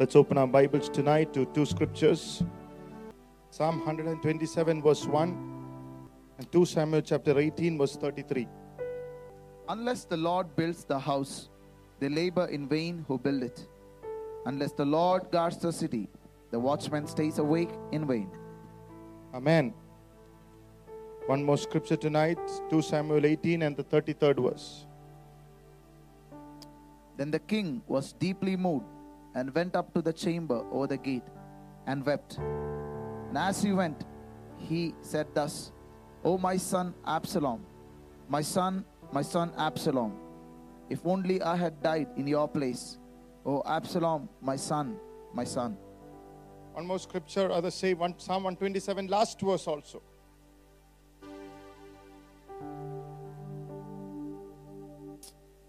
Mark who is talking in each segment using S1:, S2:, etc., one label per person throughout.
S1: Let's open our Bibles tonight to two scriptures Psalm 127, verse 1, and 2 Samuel chapter 18, verse 33.
S2: Unless the Lord builds the house, they labor in vain who build it. Unless the Lord guards the city, the watchman stays awake in vain.
S1: Amen. One more scripture tonight 2 Samuel 18 and the 33rd verse.
S2: Then the king was deeply moved and went up to the chamber over the gate and wept. And as he went, he said thus, O my son Absalom, my son, my son Absalom, if only I had died in your place. O Absalom, my son, my son.
S1: One more scripture, others say one, Psalm 127, last verse also.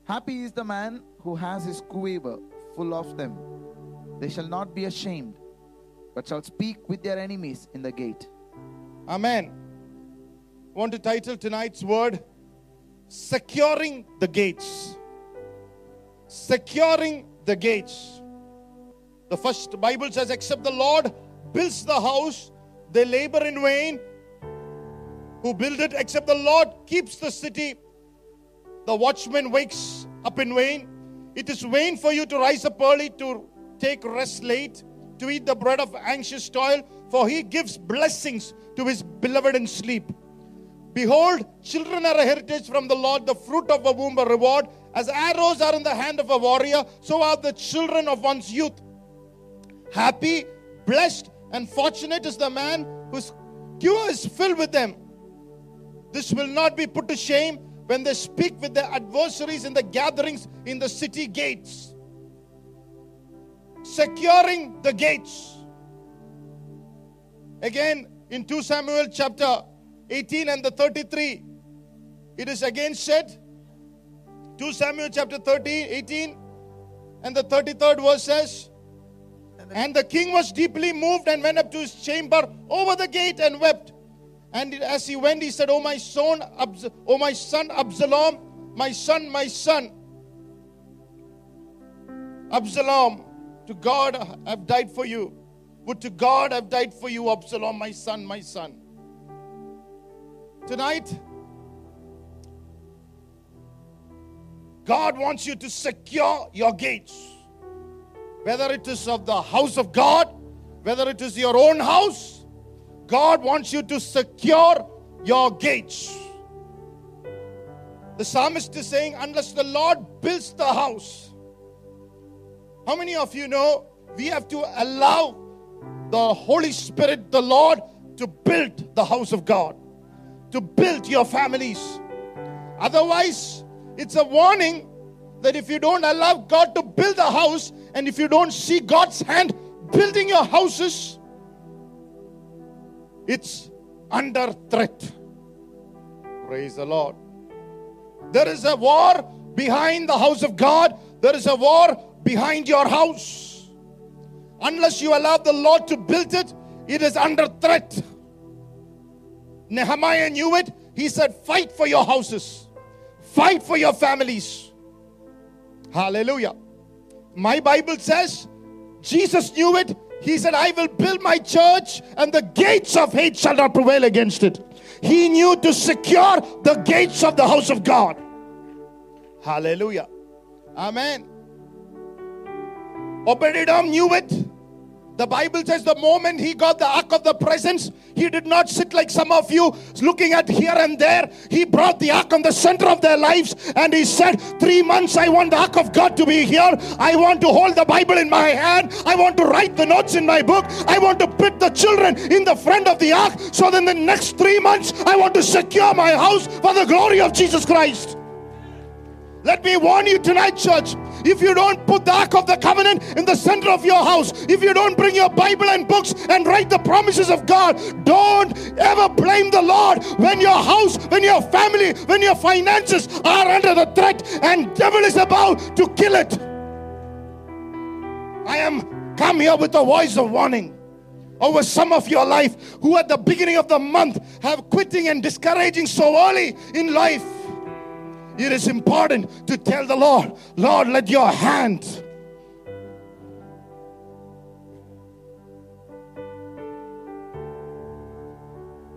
S2: Happy is the man who has his quiver full of them. They shall not be ashamed, but shall speak with their enemies in the gate.
S1: Amen. I Want to title tonight's word Securing the Gates. Securing the gates. The first Bible says, Except the Lord builds the house, they labor in vain. Who build it, except the Lord keeps the city, the watchman wakes up in vain. It is vain for you to rise up early, to take rest late, to eat the bread of anxious toil, for he gives blessings to his beloved in sleep. Behold, children are a heritage from the Lord, the fruit of a womb a reward. As arrows are in the hand of a warrior, so are the children of one's youth. Happy, blessed, and fortunate is the man whose cure is filled with them. This will not be put to shame when they speak with their adversaries in the gatherings in the city gates. Securing the gates. Again, in 2 Samuel chapter 18 and the 33, it is again said, 2 Samuel chapter 13, 18 and the 33rd verse says, And the king was deeply moved and went up to his chamber over the gate and wept. And as he went, he said, Oh, my son, Abs- oh, my son Absalom, my son, my son. Absalom, to God I've died for you. Would to God I've died for you, Absalom, my son, my son. Tonight, God wants you to secure your gates. Whether it is of the house of God, whether it is your own house, God wants you to secure your gates. The psalmist is saying, unless the Lord builds the house. How many of you know we have to allow the Holy Spirit, the Lord, to build the house of God, to build your families? Otherwise, it's a warning that if you don't allow God to build the house and if you don't see God's hand building your houses, it's under threat. Praise the Lord. There is a war behind the house of God, there is a war behind your house. Unless you allow the Lord to build it, it is under threat. Nehemiah knew it. He said, Fight for your houses, fight for your families. Hallelujah. My Bible says, Jesus knew it. He said, I will build my church, and the gates of hate shall not prevail against it. He knew to secure the gates of the house of God. Hallelujah. Amen. Obed-Edom knew it. The Bible says the moment he got the ark of the presence, he did not sit like some of you looking at here and there. He brought the ark on the center of their lives and he said, Three months I want the ark of God to be here. I want to hold the Bible in my hand. I want to write the notes in my book. I want to put the children in the front of the ark. So then the next three months, I want to secure my house for the glory of Jesus Christ. Let me warn you tonight, church. If you don't put the Ark of the Covenant in the center of your house, if you don't bring your Bible and books and write the promises of God, don't ever blame the Lord when your house, when your family, when your finances are under the threat and devil is about to kill it. I am come here with a voice of warning over some of your life who at the beginning of the month have quitting and discouraging so early in life. It is important to tell the Lord, Lord, let your hand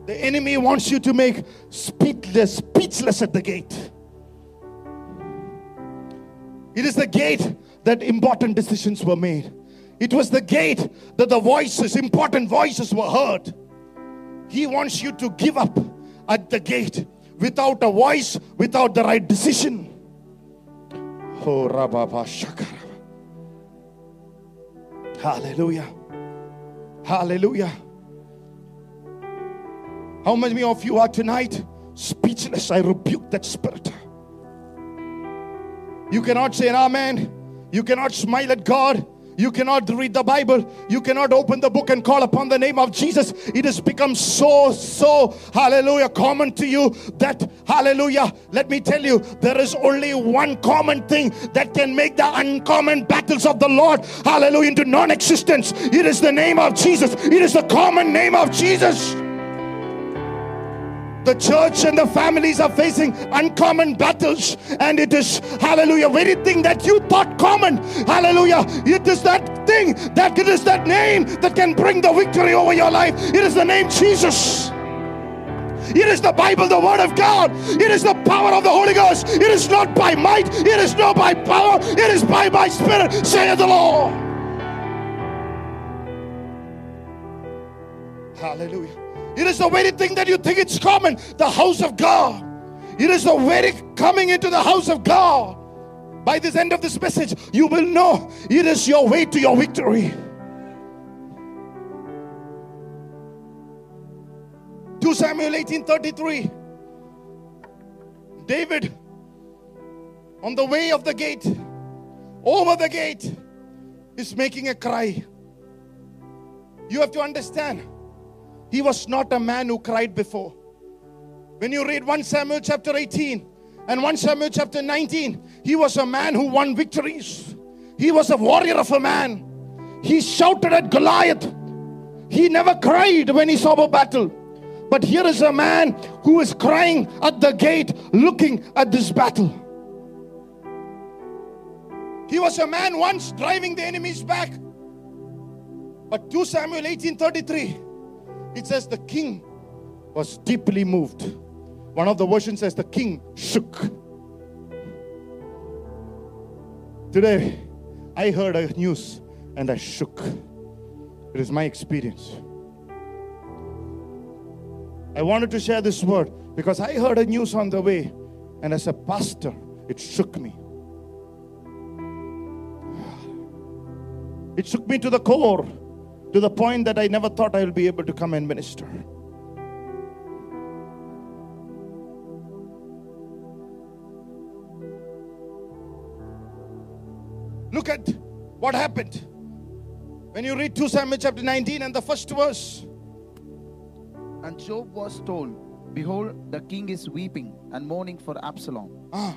S1: The enemy wants you to make speechless, speechless at the gate. It is the gate that important decisions were made. It was the gate that the voices, important voices, were heard. He wants you to give up at the gate without a voice, without the right decision. Oh, Rababa Shakaraba. Hallelujah. Hallelujah. How many of you are tonight speechless? I rebuke that spirit. You cannot say an amen. You cannot smile at God. You cannot read the Bible. You cannot open the book and call upon the name of Jesus. It has become so, so, hallelujah, common to you that, hallelujah, let me tell you, there is only one common thing that can make the uncommon battles of the Lord, hallelujah, into non existence. It is the name of Jesus. It is the common name of Jesus. The church and the families are facing uncommon battles, and it is, hallelujah, very thing that you thought common, hallelujah. It is that thing that it is that name that can bring the victory over your life. It is the name Jesus. It is the Bible, the Word of God. It is the power of the Holy Ghost. It is not by might, it is not by power, it is by my spirit, saith the Lord. Hallelujah. It is the very thing that you think it's common, the house of God. It is the very coming into the house of God. By this end of this message, you will know it is your way to your victory. 2 Samuel 18:33. David on the way of the gate, over the gate, is making a cry. You have to understand, he was not a man who cried before. When you read 1 Samuel chapter 18 and 1 Samuel chapter 19, he was a man who won victories. He was a warrior of a man. He shouted at Goliath. He never cried when he saw a battle. But here is a man who is crying at the gate looking at this battle. He was a man once driving the enemies back. But 2 Samuel 18:33 it says the king was deeply moved. One of the versions says the king shook. Today I heard a news and I shook. It is my experience. I wanted to share this word because I heard a news on the way, and as a pastor, it shook me. It shook me to the core, to the point that I never thought I will be able to come and minister. Look at what happened when you read 2 Samuel chapter 19 and the first verse.
S2: And Joab was told, Behold, the king is weeping and mourning for Absalom.
S1: Ah,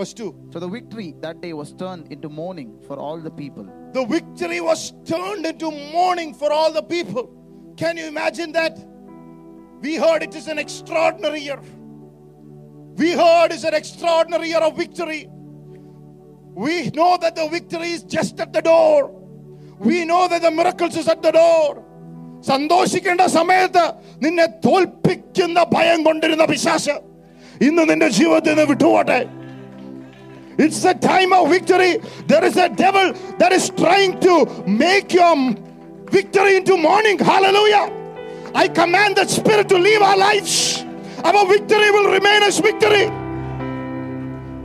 S1: verse 2.
S2: So the victory that day was turned into mourning for all the people.
S1: The victory was turned into mourning for all the people. Can you imagine that? We heard it is an extraordinary year. We heard it's an extraordinary year of victory. We know that the victory is just at the door. We know that the miracles is at the door. സന്തോഷിക്കേണ്ട സമയത്ത് നിന്നെ തോൽപ്പിക്കുന്ന ഭയം കൊണ്ടിരുന്ന പിശാശ് ഇന്ന് നിന്റെ ജീവിതത്തിൽ നിന്ന് വിട്ടുപോട്ടെ It's a time of victory. There is a devil that is trying to make your victory into mourning. Hallelujah. I command that spirit to leave our lives. Our victory will remain as victory.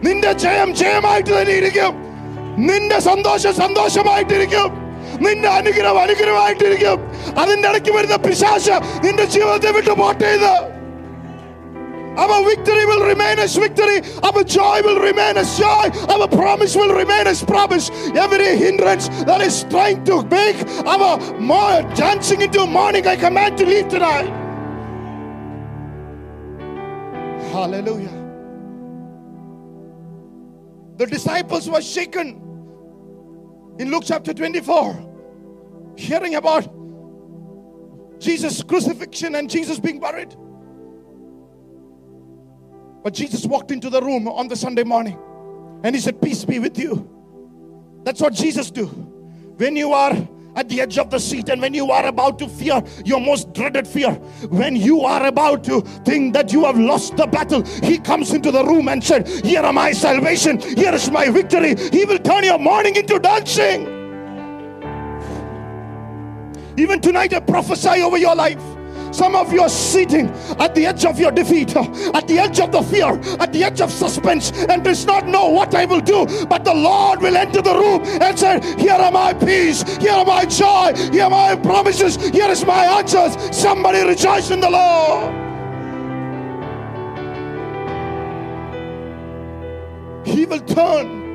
S1: നിന്റെ ജയം ജയമായിട്ട് തന്നെ ഇരിക്കും നിന്റെ സന്തോഷം സന്തോഷമായിട്ടിരിക്കും നിന്റെ അനുഗ്രഹം അനുഗ്രഹമായിട്ടിരിക്കും അതിന്റെ ഇടയ്ക്ക് വരുന്ന പിശാശ നിന്റെ ജീവിതത്തെ വിട്ടു പോട്ടെ ഇത് Our victory will remain as victory. Our joy will remain as joy. Our promise will remain as promise. Every hindrance that is trying to make our dancing into morning, I command to leave tonight. Hallelujah. The disciples were shaken in Luke chapter 24, hearing about Jesus' crucifixion and Jesus being buried. But Jesus walked into the room on the Sunday morning and he said, Peace be with you. That's what Jesus do. When you are at the edge of the seat, and when you are about to fear your most dreaded fear, when you are about to think that you have lost the battle, He comes into the room and said, Here are my salvation, here is my victory. He will turn your morning into dancing. Even tonight, I prophesy over your life. Some of you are sitting at the edge of your defeat, at the edge of the fear, at the edge of suspense, and does not know what I will do. But the Lord will enter the room and say, Here are my peace, here are my joy, here are my promises, here is my answers. Somebody rejoice in the Lord. He will turn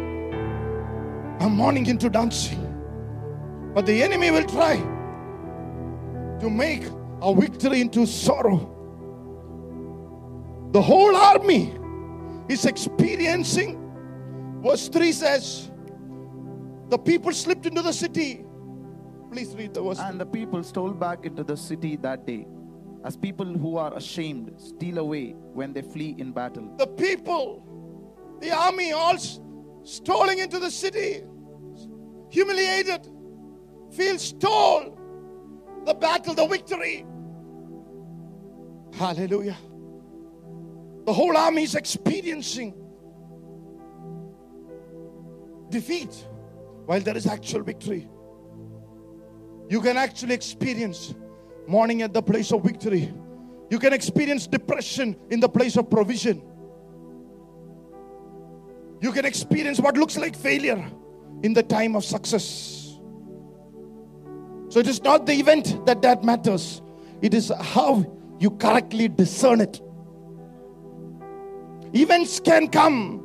S1: a morning into dancing. But the enemy will try to make a victory into sorrow. The whole army is experiencing. Verse 3 says, The people slipped into the city. Please read the verse.
S2: And the people stole back into the city that day, as people who are ashamed steal away when they flee in battle.
S1: The people, the army, all s- strolling into the city, humiliated, feel stole the battle, the victory. Hallelujah. The whole army is experiencing defeat while there is actual victory. You can actually experience mourning at the place of victory. You can experience depression in the place of provision. You can experience what looks like failure in the time of success. So it is not the event that that matters. It is how you correctly discern it. Events can come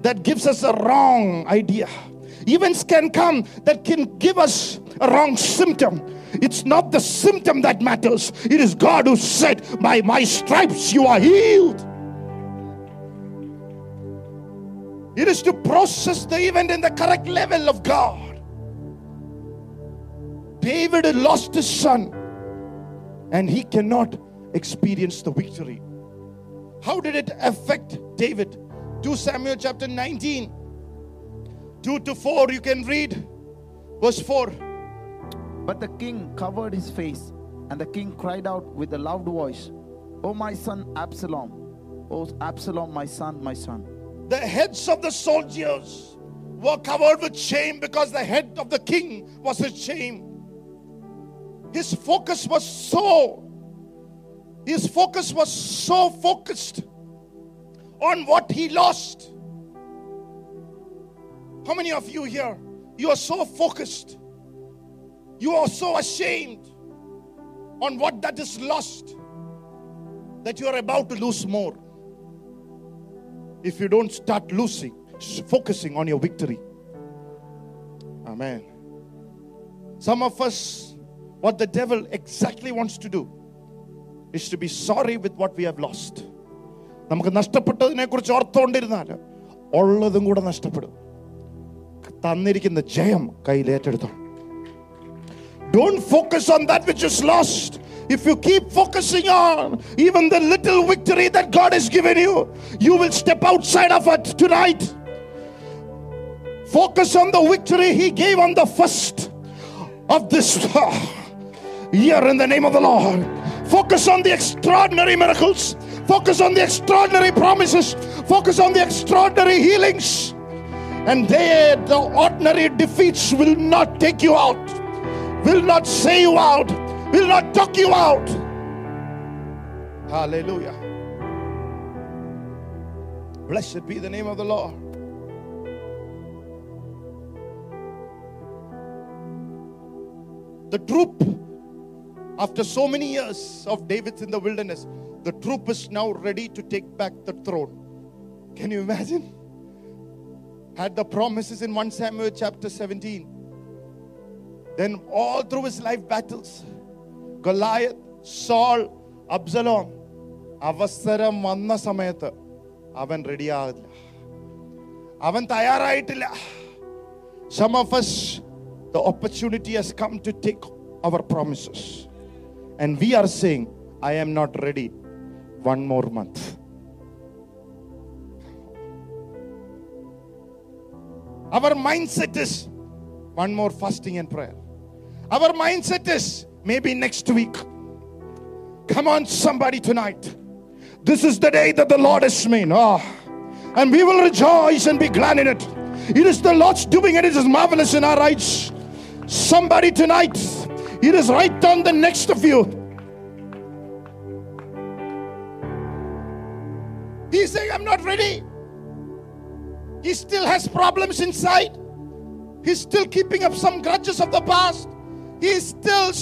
S1: that gives us a wrong idea. Events can come that can give us a wrong symptom. It's not the symptom that matters. It is God who said, By my stripes you are healed. It is to process the event in the correct level of God. David lost his son and he cannot experience the victory. How did it affect David? 2 Samuel chapter 19, 2 to 4, you can read verse 4.
S2: But the king covered his face, and the king cried out with a loud voice, O my son Absalom, O Absalom, my son, my son.
S1: The heads of the soldiers were covered with shame because the head of the king was his shame. His focus was so, his focus was so focused on what he lost. How many of you here, you are so focused, you are so ashamed on what that is lost that you are about to lose more if you don't start losing, focusing on your victory. Amen. Some of us, what the devil exactly wants to do is to be sorry with what we have lost. നമുക്ക് നഷ്ടപ്പെട്ടതിനെ കുറിച്ച് ഓർത്തുകൊണ്ടിരുന്നാൽ ഉള്ളതും കൂടെ നഷ്ടപ്പെടും തന്നിരിക്കുന്ന ജയം കയ്യിലേറ്റെടുത്തോ Don't focus on that which is lost. If you keep focusing on even the little victory that God has given you, you will step outside of it tonight. Focus on the victory He gave on the first of this year in the name of the Lord. Focus on the extraordinary miracles. Focus on the extraordinary promises. Focus on the extraordinary healings. And the ordinary defeats will not take you out, will not say you out, will not talk you out. Hallelujah. Blessed be the name of the Lord. The troop, after so many years of David's in the wilderness, the troop is now ready to take back the throne. Can you imagine? Had the promises in 1 Samuel chapter 17. Then, all through his life battles, Goliath, Saul, Absalom, അവസരം വന്ന സമയത്ത് അവൻ റെഡിയാകില്ല അവൻ തയ്യാറായിട്ടില്ല Some of us, the opportunity has come to take our promises. and we are saying, I am not ready. One more month. Our mindset is one more fasting and prayer. Our mindset is maybe next week. Come on, somebody tonight. This is the day that the Lord has made. Ah, and we will rejoice and be glad in it. It is the Lord's doing, and it is marvelous in our eyes. Somebody tonight, it is right on the next of you. He's saying, I'm not ready. He still has problems inside. He's still keeping up some grudges of the past. He's still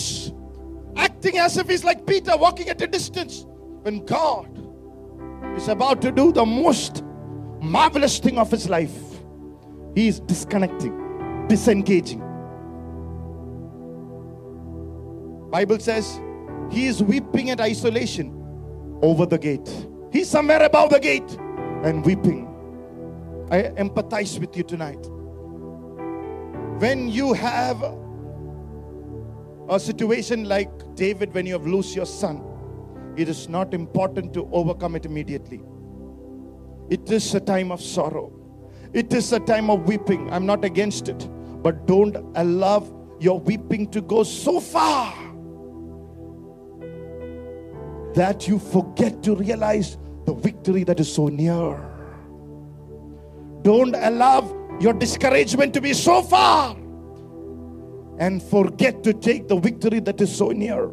S1: acting as if he's like Peter, walking at a distance. When God is about to do the most marvelous thing of his life, he is disconnecting, disengaging. Bible says he is weeping at isolation over the gate. He's somewhere above the gate and weeping. I empathize with you tonight. When you have a situation like David, when you have lost your son, it is not important to overcome it immediately. It is a time of sorrow. It is a time of weeping. I'm not against it. But don't allow your weeping to go so far that you forget to realize the victory that is so near. Don't allow your discouragement to be so far and forget to take the victory that is so near.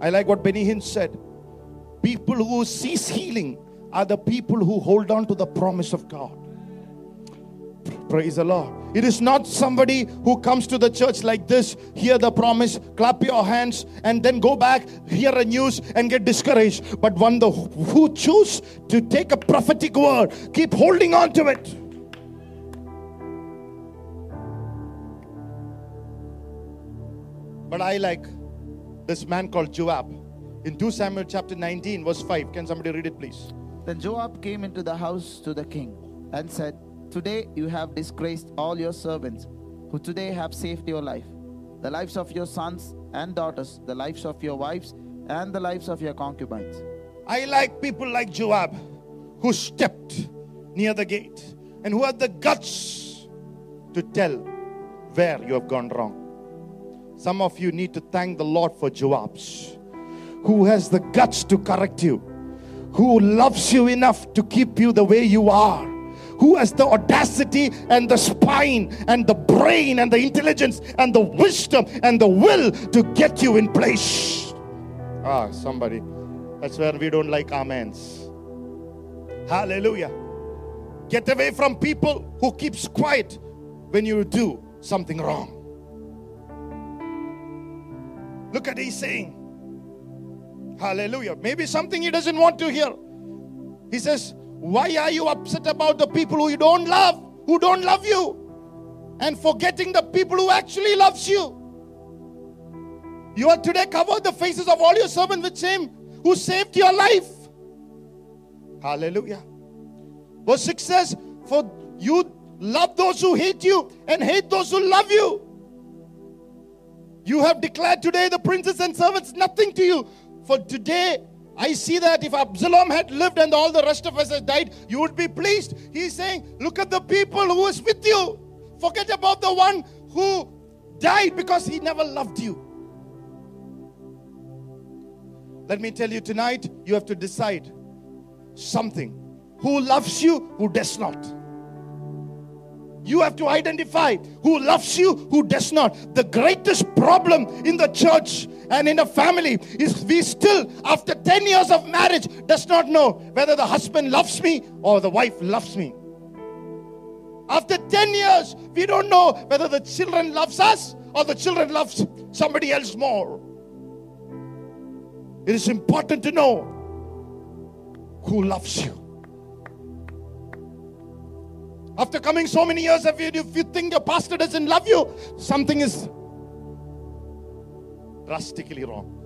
S1: I like what Benny Hinn said. People who cease healing are the people who hold on to the promise of God. Praise the Lord. It is not somebody who comes to the church like this, hear the promise, clap your hands, and then go back, hear a news, and get discouraged. But one the, who choose to take a prophetic word, keep holding on to it. But I like this man called Joab. In 2 Samuel chapter 19, verse 5. Can somebody read it, please?
S2: Then Joab came into the house to the king and said, Today you have disgraced all your servants, who today have saved your life, the lives of your sons and daughters, the lives of your wives, and the lives of your concubines.
S1: I like people like Joab who stepped near the gate and who had the guts to tell where you have gone wrong. Some of you need to thank the Lord for Joabs who has the guts to correct you, who loves you enough to keep you the way you are, who has the audacity and the spine and the brain and the intelligence and the wisdom and the will to get you in place. Ah, somebody. That's where we don't like amens. Hallelujah. Get away from people who keeps quiet when you do something wrong. Look at he's saying. Hallelujah. Maybe something he doesn't want to hear. He says, Why are you upset about the people who you don't love, who don't love you? And forgetting the people who actually loves you. You are today covered the faces of all your servants with shame who saved your life. Hallelujah. Verse 6 says, For you love those who hate you and hate those who love you. You have declared today the princes and servants nothing to you. For today, I see that if Absalom had lived and all the rest of us had died, you would be pleased. He's saying, Look at the people who is with you. Forget about the one who died because he never loved you. Let me tell you tonight, you have to decide something. Who loves you, who does not. You have to identify who loves you, who does not. The greatest problem in the church and in a family is we still, after 10 years of marriage, does not know whether the husband loves me or the wife loves me. After 10 years, we don't know whether the children loves us or the children loves somebody else more. It is important to know who loves you. After coming so many years, if you, if you think your pastor doesn't love you, something is drastically wrong.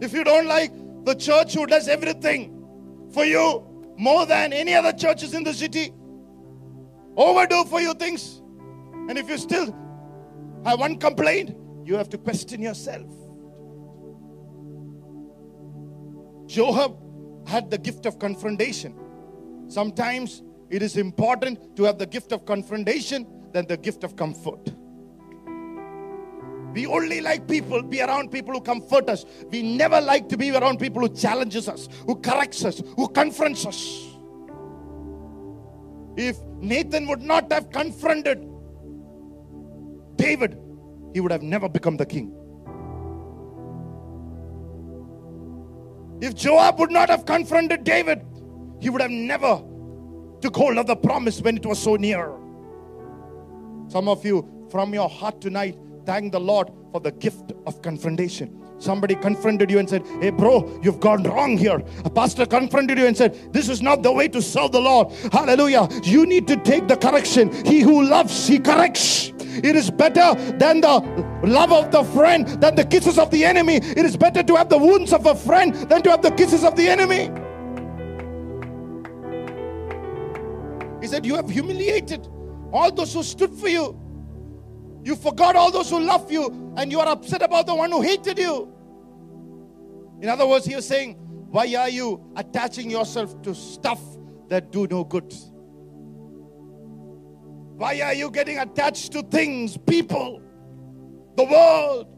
S1: If you don't like the church who does everything for you more than any other churches in the city, overdo for you things, and if you still have one complaint, you have to question yourself. Joab had the gift of confrontation. Sometimes it is important to have the gift of confrontation than the gift of comfort. We only like people, be around people who comfort us. We never like to be around people who challenges us, who corrects us, who confronts us. If Nathan would not have confronted David, he would have never become the king. If Joab would not have confronted David, he would have never took hold of the promise when it was so near. Some of you, from your heart tonight, thank the Lord for the gift of confrontation. Somebody confronted you and said, Hey, bro, you've gone wrong here. A pastor confronted you and said, This is not the way to serve the Lord. Hallelujah. You need to take the correction. He who loves, he corrects. It is better than the love of the friend, than the kisses of the enemy. It is better to have the wounds of a friend than to have the kisses of the enemy. He said, You have humiliated all those who stood for you. You forgot all those who love you, and you are upset about the one who hated you. In other words, he was saying, Why are you attaching yourself to stuff that do no good? Why are you getting attached to things, people, the world,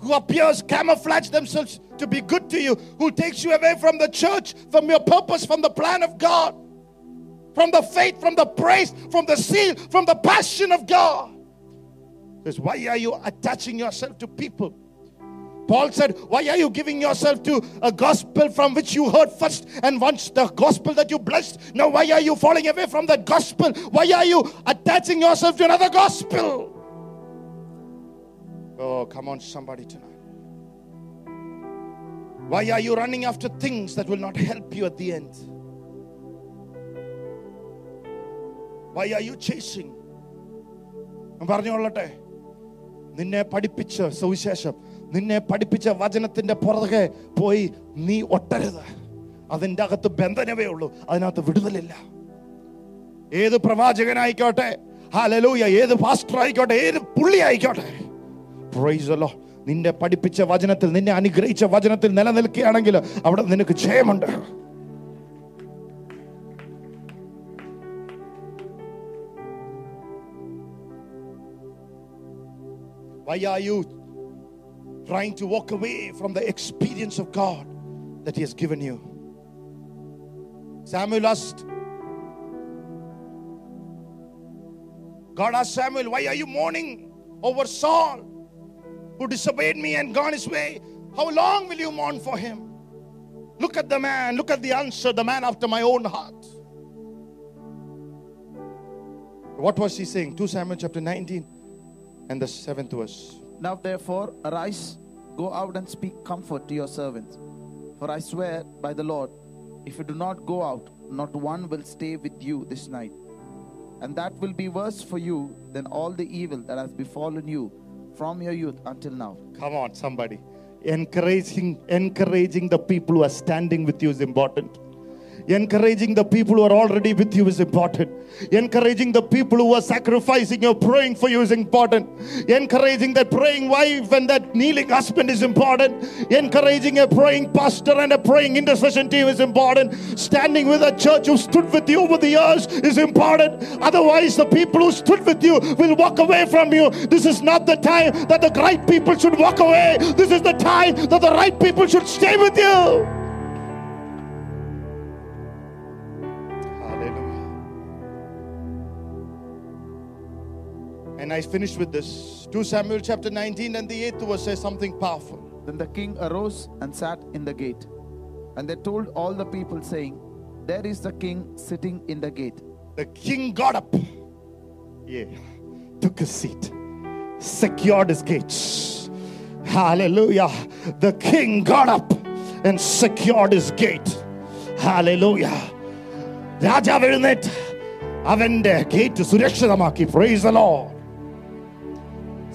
S1: who appears camouflage themselves to be good to you, who takes you away from the church, from your purpose, from the plan of God, from the faith, from the praise, from the seal, from the passion of God? Says, why are you attaching yourself to people? Paul said, Why are you giving yourself to a gospel from which you heard first? And once the gospel that you blessed, now why are you falling away from that gospel? Why are you attaching yourself to another gospel? Oh, come on, somebody tonight. Why are you running after things that will not help you at the end? Why are you chasing പറഞ്ഞുകൊള്ളട്ടെ. നിന്നെ പഠിപ്പിച്ച സുവിശേഷം നിന്നെ പഠിപ്പിച്ച വചനത്തിന്റെ പുറകെ പോയി നീ ഒട്ടരുത്. അതിന്റെ അകത്ത് ബന്ധനവേ ഉള്ളൂ അതിനകത്ത് വിടുതലില്ല. ഏത് പ്രവാചകനായിക്കോട്ടെ ഹാലലൂയ ഏത് പാസ്റ്റർ ആയിക്കോട്ടെ ഏത് പുള്ളി ആയിക്കോട്ടെ പ്രൈസലോ നിന്നെ പഠിപ്പിച്ച വചനത്തിൽ നിന്നെ അനുഗ്രഹിച്ച വചനത്തിൽ നിലനിൽക്കുകയാണെങ്കിൽ അവിടെ നിനക്ക് ജയമുണ്ട്. Why are you trying to walk away from the experience of God that He has given you? Samuel asked, God asked Samuel, Why are you mourning over Saul who disobeyed me and gone his way? How long will you mourn for him? Look at the man, look at the answer, the man after my own heart. What was he saying? 2 Samuel chapter 19 and the seventh verse.
S2: Now therefore arise, go out and speak comfort to your servants. For I swear by the Lord, if you do not go out, not one will stay with you this night. And that will be worse for you than all the evil that has befallen you from your youth until now.
S1: Come on, somebody. Encouraging, encouraging the people who are standing with you is important. Encouraging the people who are already with you is important. Encouraging the people who are sacrificing or praying for you is important. Encouraging that praying wife and that kneeling husband is important. Encouraging a praying pastor and a praying intercession team is important. Standing with a church who stood with you over the years is important. Otherwise, the people who stood with you will walk away from you. This is not the time that the right people should walk away. This is the time that the right people should stay with you. And I finish with this. 2 Samuel chapter 19 and the 8th verse says something powerful.
S2: Then the king arose and sat in the gate. And they told all the people, saying, There is the king sitting in the gate.
S1: The king got up. Yeah. Took a seat. Secured his gates. Hallelujah. The king got up and secured his gate. Hallelujah. രാജാവ് എഴുന്നേറ്റ് അവന്റെ gate സുരക്ഷിതമാക്കി price the Lord.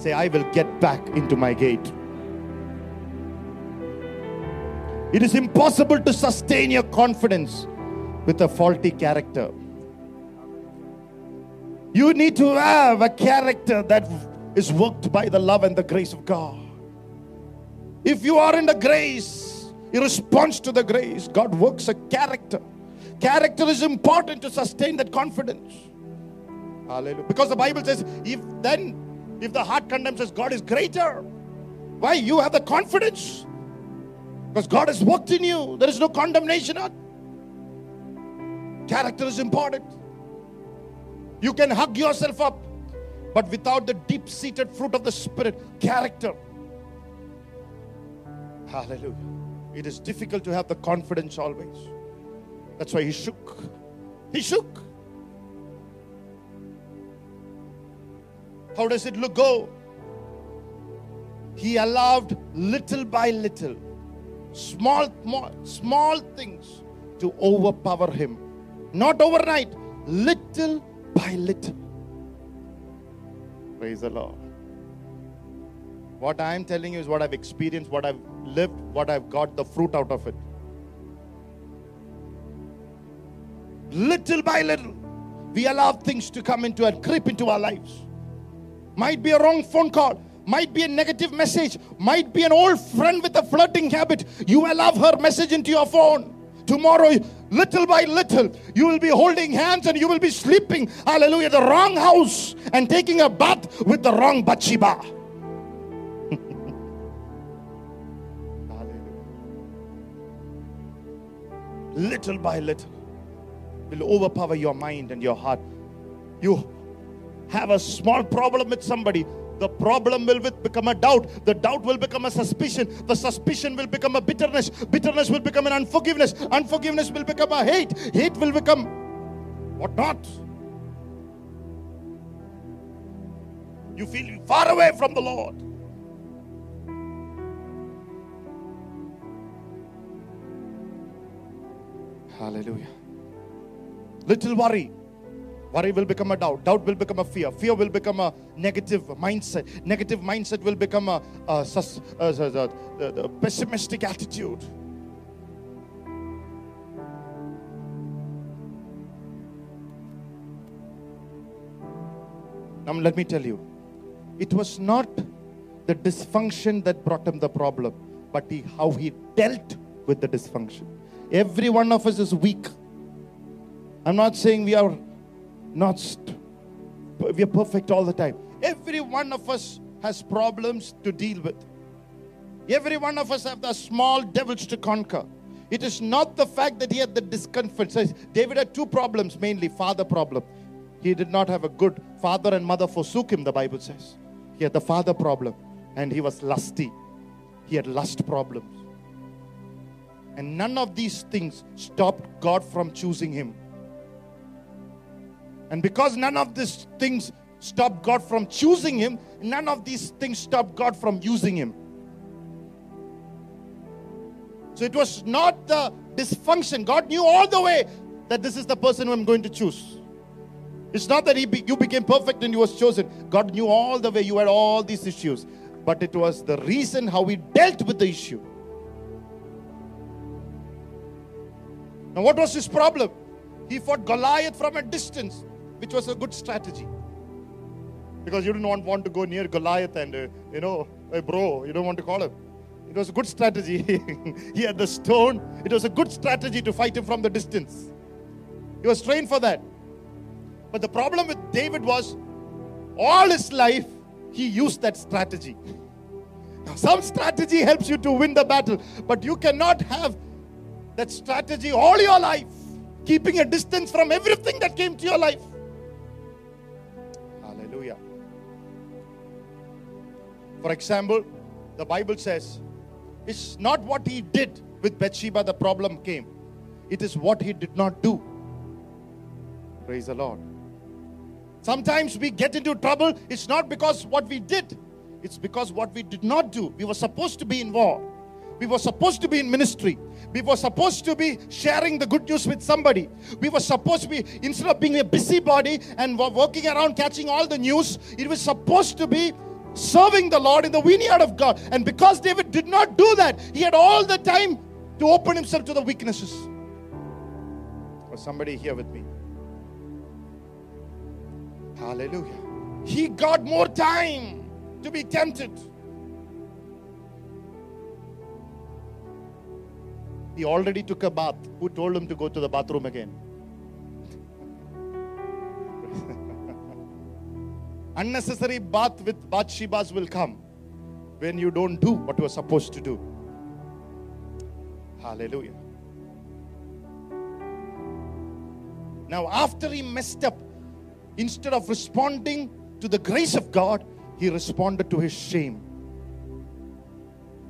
S1: Say, I will get back into my gate. It is impossible to sustain your confidence with a faulty character. You need to have a character that is worked by the love and the grace of God. If you are in the grace, in response to the grace, God works a character. Character is important to sustain that confidence. Hallelujah. Because the Bible says, if then, if the heart condemns us, God is greater. Why? You have the confidence. Because God has worked in you. There is no condemnation. Character is important. You can hug yourself up, but without the deep seated fruit of the Spirit, character. Hallelujah. It is difficult to have the confidence always. That's why he shook. He shook. How does it look go? He allowed little by little, small, small, small things to overpower him. Not overnight, little by little. Praise the Lord. What I am telling you is what I've experienced, what I've lived, what I've got the fruit out of it. Little by little, we allow things to come into and creep into our lives. Might be a wrong phone call, might be a negative message, might be an old friend with a flirting habit. You allow her message into your phone. Tomorrow, little by little, you will be holding hands and you will be sleeping, hallelujah, the wrong house and taking a bath with the wrong Bathsheba. Little by little will overpower your mind and your heart. You have a small problem with somebody, the problem will become a doubt. The doubt will become a suspicion. The suspicion will become a bitterness. Bitterness will become an unforgiveness. Unforgiveness will become a hate. Hate will become what not. You feel far away from the Lord. Hallelujah. Little worry Worry will become a doubt. Doubt will become a fear. Fear will become a negative mindset. Negative mindset will become a, a, a, a pessimistic attitude. Now, let me tell you, it was not the dysfunction that brought him the problem, but he, how he dealt with the dysfunction. Every one of us is weak. I'm not saying we are not st- we are perfect all the time. Every one of us has problems to deal with. Every one of us have the small devils to conquer. It is not the fact that he had the discomfort. Says David had two problems mainly father problem. He did not have a good father and mother forsook him, the Bible says. He had the father problem and he was lusty. He had lust problems. And none of these things stopped God from choosing him. And because none of these things stopped God from choosing him, none of these things stopped God from using him. So it was not the dysfunction. God knew all the way that this is the person who I'm going to choose. It's not that he be, you became perfect and you was chosen. God knew all the way you had all these issues. But it was the reason how he dealt with the issue. Now, what was his problem? He fought Goliath from a distance which was a good strategy. Because you didn't want, want to go near Goliath and, uh, you know, bro, you don't want to call him. It was a good strategy. he had the stone. It was a good strategy to fight him from the distance. He was trained for that. But the problem with David was all his life he used that strategy. Now, some strategy helps you to win the battle, but you cannot have that strategy all your life, keeping a distance from everything that came to your life. For example, the Bible says, it's not what he did with Bathsheba the problem came, it is what he did not do. Praise the Lord. Sometimes we get into trouble, it's not because what we did, it's because what we did not do. We were supposed to be involved. We were supposed to be in ministry. We were supposed to be sharing the good news with somebody. We were supposed to be, instead of being a busybody and working around catching all the news, it was supposed to be serving the Lord in the vineyard of God. And because David did not do that, he had all the time to open himself to the weaknesses. Or somebody here with me. Hallelujah. He got more time to be tempted. He already took a bath. Who told him to go to the bathroom again? Unnecessary bath with Bathshebas will come when you don't do what you are supposed to do. Hallelujah. Now, after he messed up, instead of responding to the grace of God, he responded to his shame.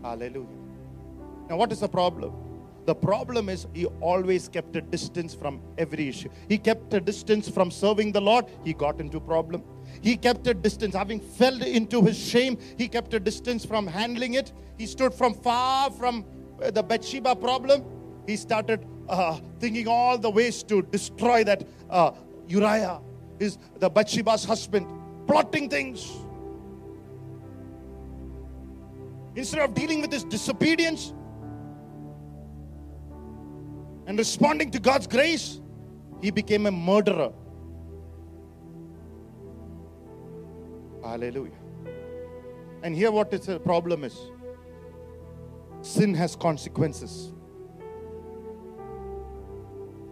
S1: Hallelujah. Now, what is the problem? The problem is he always kept a distance from every issue. He kept a distance from serving the Lord, he got into problem. He kept a distance, having fell into his shame, he kept a distance from handling it. He stood from far from uh, the Bathsheba problem. He started uh, thinking all the ways to destroy that uh, Uriah, is the Bathsheba's husband, plotting things. Instead of dealing with his disobedience and responding to God's grace, he became a murderer. Hallelujah. And here, what is the problem is sin has consequences.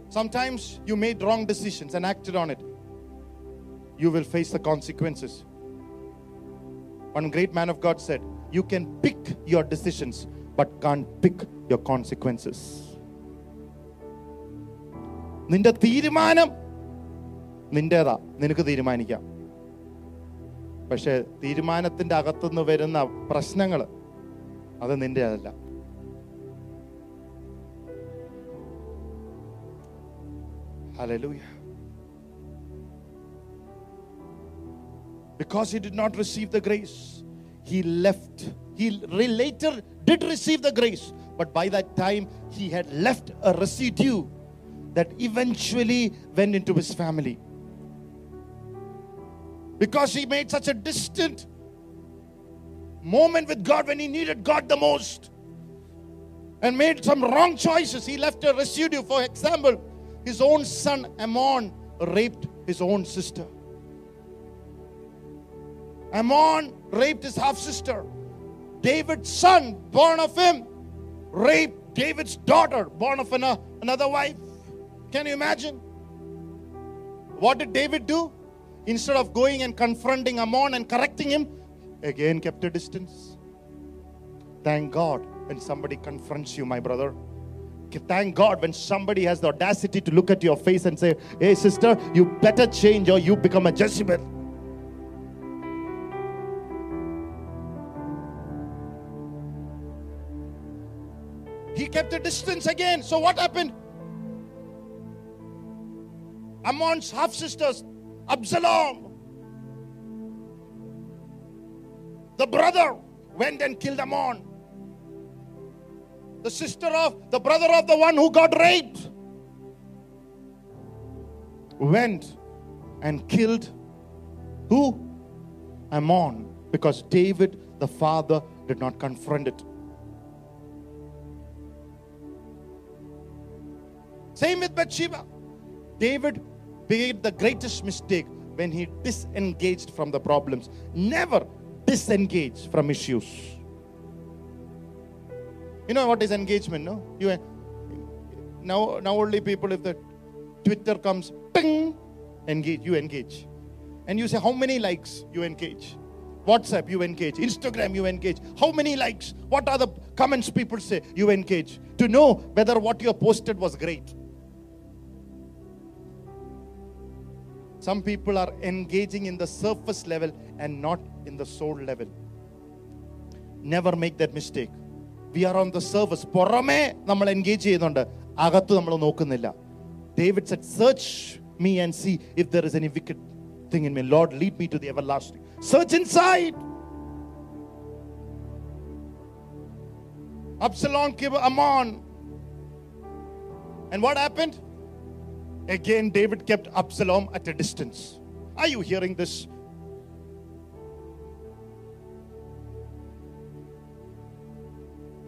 S1: Sometimes you made wrong decisions and acted on it. You will face the consequences. One great man of God said, You can pick your decisions, but can't pick your consequences. നിന്റെ തീരുമാനം നിന്റേതാ നിനക്ക് തീരുമാനിക്കാം പക്ഷെ തീരുമാനത്തിന്റെ അകത്തുനിന്ന് വരുന്ന പ്രശ്നങ്ങൾ അത് നിന്റെ അതല്ല Hallelujah. Because he did not receive the grace, he left. He re- later did receive the grace, but by that time he had left a residue that eventually went into his family. Because he made such a distant moment with God when he needed God the most and made some wrong choices, he left a residue. For example, his own son Ammon raped his own sister. Ammon raped his half sister. David's son, born of him, raped David's daughter, born of an- another wife. Can you imagine? What did David do? Instead of going and confronting Ammon and correcting him, again kept a distance. Thank God when somebody confronts you, my brother. Thank God when somebody has the audacity to look at your face and say, Hey, sister, you better change or you become a Jezebel. He kept a distance again. So what happened? Ammon's half sisters, Absalom, the brother, went and killed Ammon. The sister of the brother of the one who got raped went and killed who? Ammon. Because David, the father, did not confront it. Same with Bathsheba. David made the greatest mistake when he disengaged from the problems. Never disengage from issues. You know what is engagement, no? You eh, now now only people if the Twitter comes, ping, engage, you engage. And you say how many likes you engage. WhatsApp, you engage. Instagram, you engage. How many likes? What are the comments people say? You engage. To know whether what you posted was great. Some people are engaging in the surface level and not in the soul level. Never make that mistake. V R on the service പുറമേ നമ്മൾ engage ചെയ്യുന്നുണ്ട് അകത്ത് നമ്മൾ നോക്കുന്നില്ല David set search me and see if there is any wicket thing in me Lord lead me to the ever lasting search in side Absalom gave Ammon. And what happened? Again, David kept Absalom at a distance. Are you hearing this?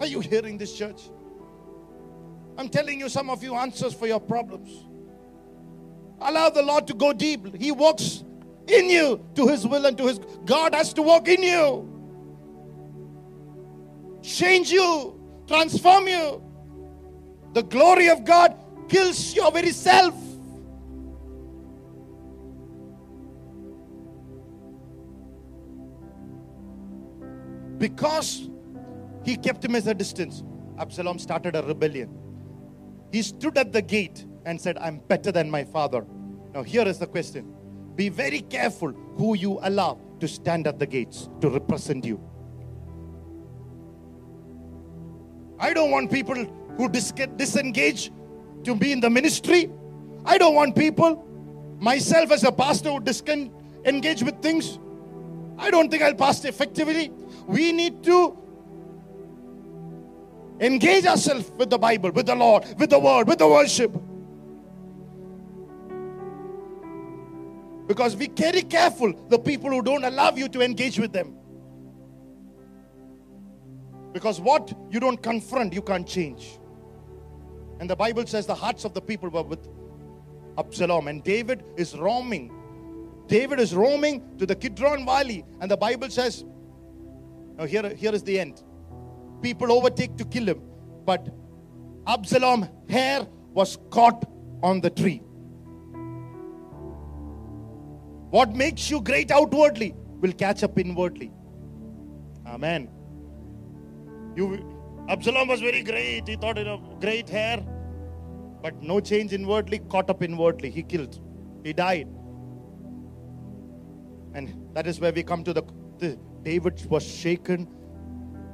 S1: Are you hearing this, church? I'm telling you some of you answers for your problems. Allow the Lord to go deep. He walks in you to His will and to His. God has to walk in you, change you, transform you. the glory of God kills your very self. Because he kept him as a distance, Absalom started a rebellion. He stood at the gate and said, I'm better than my father. Now, here is the question Be very careful who you allow to stand at the gates to represent you. I don't want people who dis- disengage to be in the ministry. I don't want people, myself as a pastor, who disengage with things. I don't think I'll pastor effectively. We need to engage ourselves with the Bible, with the Lord, with the Word, with the worship. Because be very careful the people who don't allow you to engage with them. Because what you don't confront, you can't change. And the Bible says the hearts of the people were with Absalom, and David is roaming. David is roaming to the Kidron Valley, and the Bible says, now here, here is the end. People overtake to kill him, but Absalom hair was caught on the tree. What makes you great outwardly will catch up inwardly. Amen. You Absalom was very great. He thought, you know, great hair. But no change inwardly, caught up inwardly. He killed. He died. And that is where we come to the, the David was shaken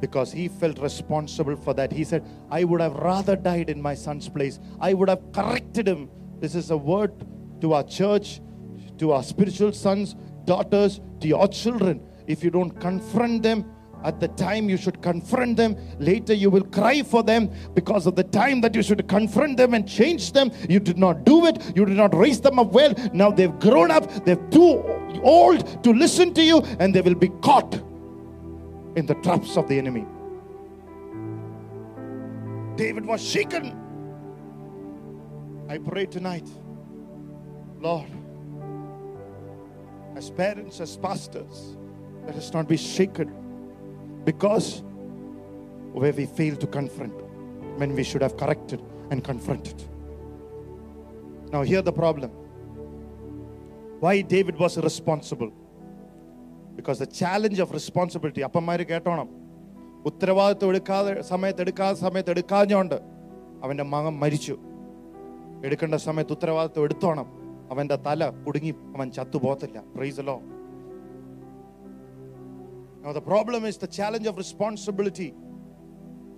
S1: because he felt responsible for that. He said, I would have rather died in my son's place. I would have corrected him. This is a word to our church, to our spiritual sons, daughters, to your children. If you don't confront them, at the time you should confront them. Later you will cry for them because of the time that you should confront them and change them. You did not do it. You did not raise them up well. Now they've grown up. They're too old to listen to you and they will be caught in the traps of the enemy. David was shaken. I pray tonight, Lord, as parents, as pastors, let us not be shaken because where we fail to confront when we should have corrected and confronted. Now, here the problem. Why David was responsible? Because the challenge of responsibility, അപ്പന്മാര് കേട്ടോണം ഉത്തരവാദിത്വം എടുക്കാതെ സമയത്ത് എടുക്കാതെ സമയത്ത് എടുക്കാഞ്ഞോണ്ട് അവൻ്റെ മകൻ മരിച്ചു എടുക്കേണ്ട സമയത്ത് ഉത്തരവാദിത്വം എടുത്തോണം അവൻ്റെ തല കുടുങ്ങി അവൻ ചത്തുപോകത്തില്ല പ്രൈസലോ Now, the problem is the challenge of responsibility.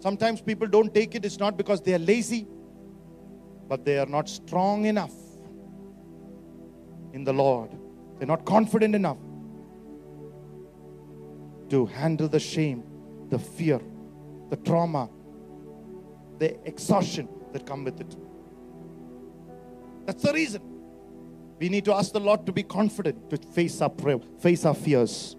S1: Sometimes people don't take it, it's not because they are lazy, but they are not strong enough in the Lord. They're not confident enough to handle the shame, the fear, the trauma, the exhaustion that come with it. That's the reason. We need to ask the Lord to be confident to face our prayer, face our fears,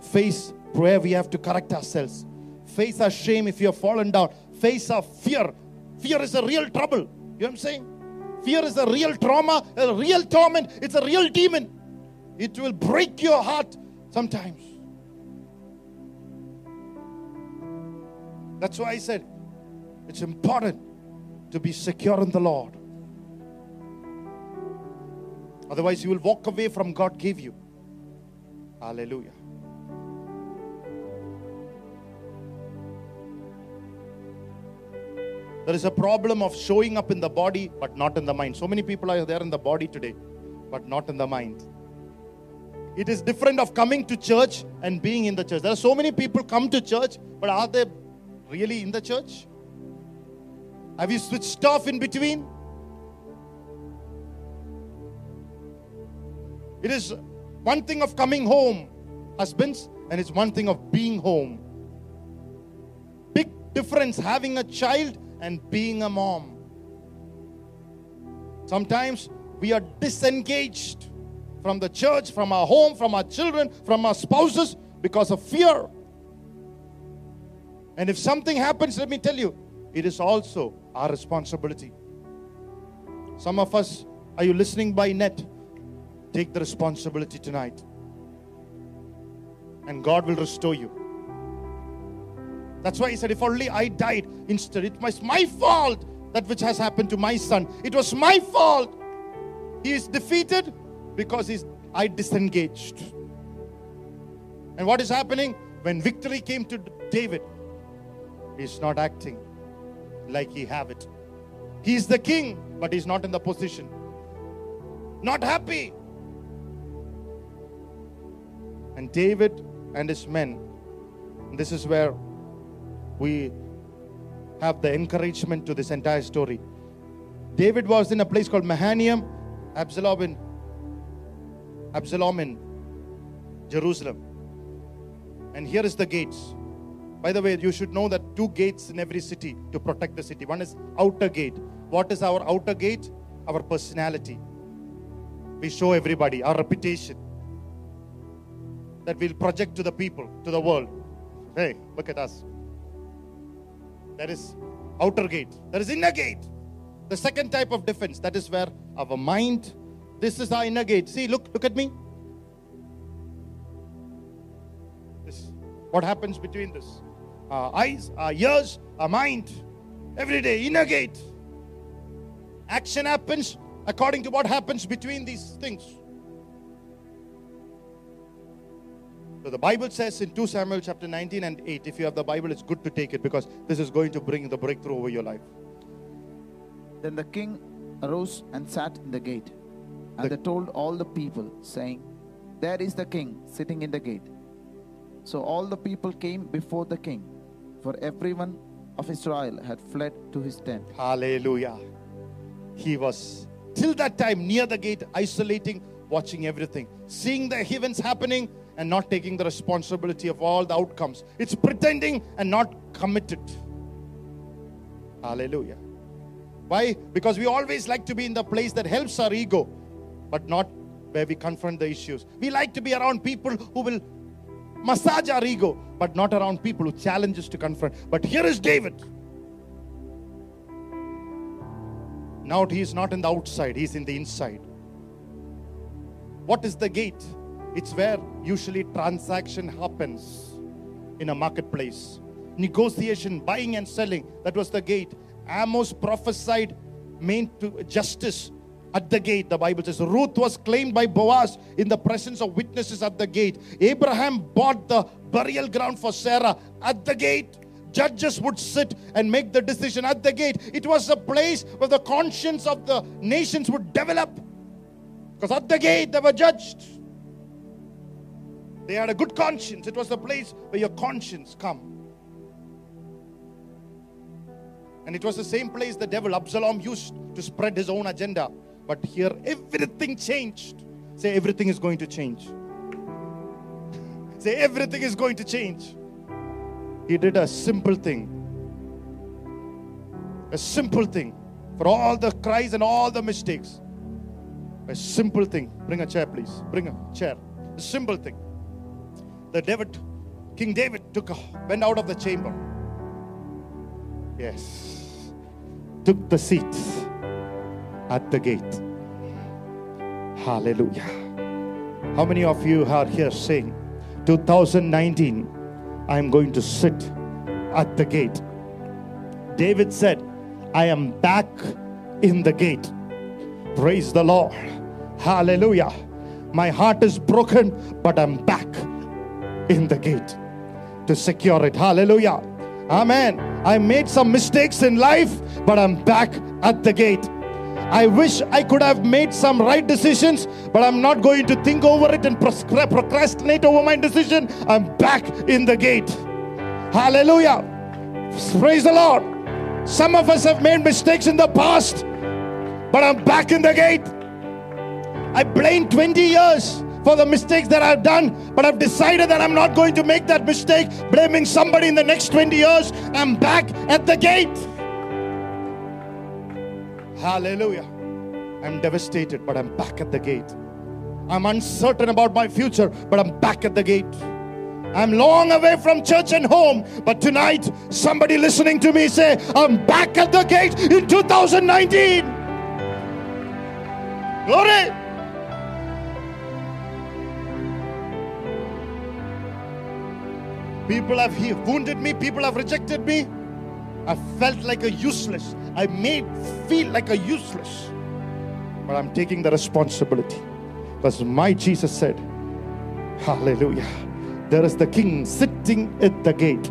S1: face where we have to correct ourselves, face our shame if you have fallen down, face our fear. Fear is a real trouble. You know what I'm saying? Fear is a real trauma, a real torment. It's a real demon. It will break your heart sometimes. That's why I said it's important to be secure in the Lord. Otherwise, you will walk away from God gave you. Hallelujah. There is a problem of showing up in the body but not in the mind. So many people are there in the body today but not in the mind. It is different of coming to church and being in the church. There are so many people come to church but are they really in the church? Have you switched off in between? It is one thing of coming home, husbands, and it's one thing of being home. Big difference having a child and being a mom. Sometimes we are disengaged from the church, from our home, from our children, from our spouses because of fear. And if something happens, let me tell you, it is also our responsibility. Some of us, are you listening by net? Take the responsibility tonight. And God will restore you. That's why he said, If only I died instead, it was my fault. that which has happened to my son. It was my fault. He is defeated because he's, I disengaged. And what is happening? When victory came to David, he's not acting like he have it. He's the king, but he's not in the position. Not happy. And David and his men, this is where we have the encouragement to this entire story. David was in a place called Mahanaim, Absalom in Absalom in Jerusalem. And here is the gates. By the way, you should know that two gates in every city to protect the city. One is outer gate. What is our outer gate? Our personality. We show everybody our reputation that we'll project to the people, to the world. Hey, look at us. There is outer gate. There is inner gate. The second type of defense, that is where our mind, this is our inner gate. See, look, look at me. This, what happens between this? Our eyes, our ears, our mind. Every day, inner gate. Action happens according to what happens between these things. So the Bible says in 2 Samuel chapter 19 and 8, if you have the Bible, it's good to take it because this is going to bring the breakthrough over your life.
S2: Then the king arose and sat in the gate. And
S1: The-
S2: they told all the people, saying, There is the king sitting in the gate. So all the people came before the king, for everyone of Israel had fled to his tent.
S1: Hallelujah. He was till that time near the gate, isolating, watching everything, seeing the events happening and not taking the responsibility of all the outcomes. It's pretending and not committed. Hallelujah. Why? Because we always like to be in the place that helps our ego, but not where we confront the issues. We like to be around people who will massage our ego, but not around people who challenge us to confront. But here is David. Now he is not in the outside, he is in the inside. What is the gate? It's where usually transaction happens in a marketplace. Negotiation, buying and selling, that was the gate. Amos prophesied meant to justice at the gate. The Bible says Ruth was claimed by Boaz in the presence of witnesses at the gate. Abraham bought the burial ground for Sarah at the gate. Judges would sit and make the decision at the gate. It was a place where the conscience of the nations would develop. Because at the gate they were judged. They had a good conscience. It was the place where your conscience come. And it was the same place the devil Absalom used to spread his own agenda. But here everything changed. Say everything is going to change. Say everything is going to change. He did a simple thing. A simple thing. For all the cries and all the mistakes. A simple thing. Bring a chair, please. Bring a chair. A simple thing. The David, King David took went out of the chamber. Yes. Took the seat at the gate. Hallelujah. How many of you are here saying, 2019, I'm going to sit at the gate? David said, I am back in the gate. Praise the Lord. Hallelujah. My heart is broken, but I'm back in the gate to secure it. Hallelujah. Amen. I made some mistakes in life, but I'm back at the gate. I wish I could have made some right decisions, but I'm not going to think over it and procrastinate over my decision. I'm back in the gate. Hallelujah. Praise the Lord. Some of us have made mistakes in the past, but I'm back in the gate. I blamed 20 years for the mistakes that I've done, but I've decided that I'm not going to make that mistake, blaming somebody in the next 20 years. I'm back at the gate. Hallelujah. I'm devastated, but I'm back at the gate. I'm uncertain about my future, but I'm back at the gate. I'm long away from church and home, but tonight, somebody listening to me say, I'm back at the gate in 2019. Glory. People have wounded me, people have rejected me. I felt like a useless. I made feel like a useless, but I'm taking the responsibility. Because my Jesus said, Hallelujah. There is the king sitting at the gate.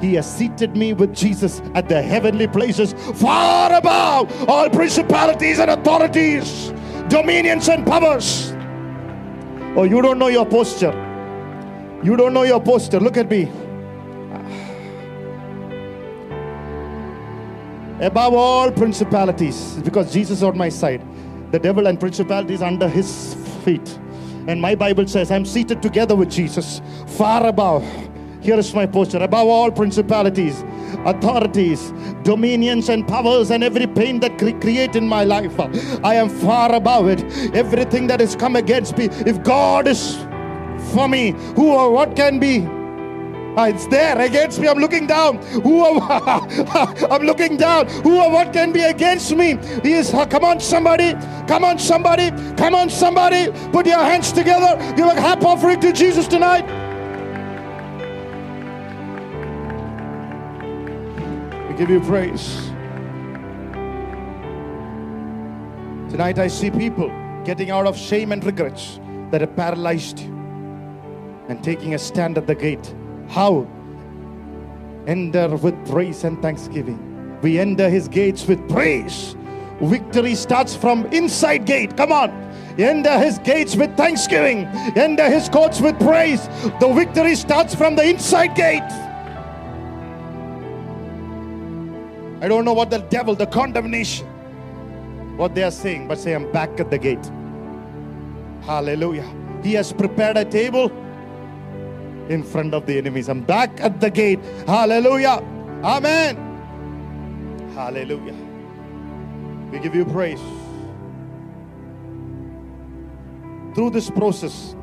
S1: He has seated me with Jesus at the heavenly places, far above all principalities and authorities, dominions and powers. Oh, you don't know your posture. You don't know your posture. Look at me. Above all principalities, because Jesus is on my side. The devil and principalities under his feet. And my Bible says, I'm seated together with Jesus, far above. Here is my posture above all principalities, authorities, dominions, and powers, and every pain that cre- create in my life. I am far above it. Everything that has come against me, if God is for me, who or what can be? Ah, it's there against me. I'm looking down. Who or I'm looking down. Who or what can be against me? He is. ah, Come on, somebody. Come on, somebody. Come on, somebody. Put your hands together. Give a happy offering to Jesus tonight. We give you praise. Tonight I see people getting out of shame and regrets that have paralyzed you and taking a stand at the gate. How? Enter with praise and thanksgiving. We enter his gates with praise. Victory starts from inside gate. Come on. Enter his gates with thanksgiving. Enter his courts with praise. The victory starts from the inside gate. I don't know what the devil, the condemnation, what they are saying, but say, I'm back at the gate. Hallelujah. He has prepared a table in front of the enemies. I'm back at the gate. Hallelujah. Amen. Hallelujah. We give you praise. Through this process,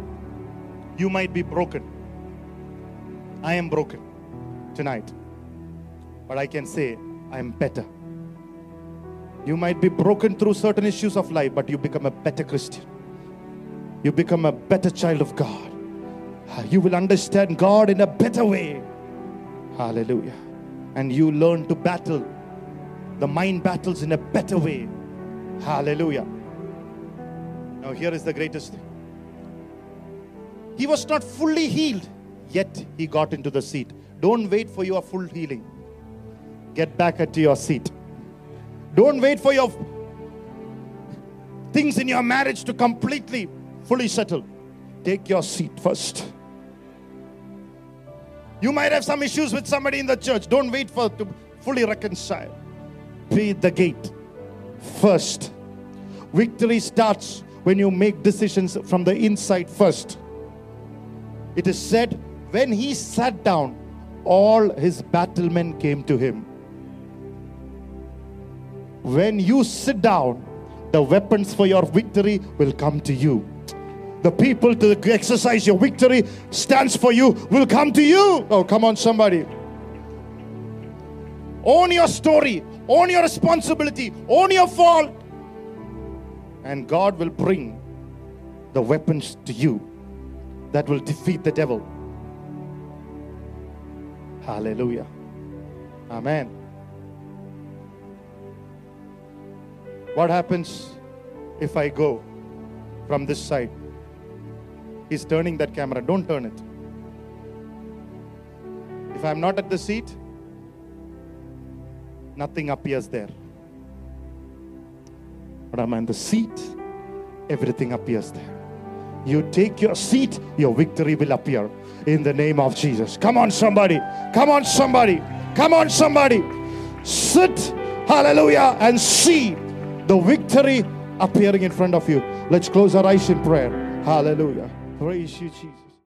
S1: you might be broken. I am broken tonight. But I can say, I am better. You might be broken through certain issues of life, but you become a better Christian. You become a better child of God. You will understand God in a better way. Hallelujah. And you learn to battle the mind battles in a better way. Hallelujah. Now, here is the greatest thing. He was not fully healed, yet he got into the seat. Don't wait for your full healing. Get back at your seat. Don't wait for your things in your marriage to completely, fully settle. Take your seat first. You might have some issues with somebody in the church. Don't wait for to fully reconcile. Be the gate first. Victory starts when you make decisions from the inside first. It is said, when he sat down, all his battlemen came to him. When you sit down, the weapons for your victory will come to you. The people to exercise your victory stands for you will come to you. Oh, come on, somebody. Own your story, own your responsibility, own your fault, and God will bring the weapons to you that will defeat the devil. Hallelujah. Amen. What happens if I go from this side? He's turning that camera. Don't turn it. If I'm not at the seat, nothing appears there. But I'm in the seat, everything appears there. You take your seat, your victory will appear in the name of Jesus. Come on, somebody. Come on, somebody. Come on, somebody. Sit, hallelujah, and see the victory appearing in front of you. Let's close our eyes in prayer. Hallelujah. Praise you, Jesus.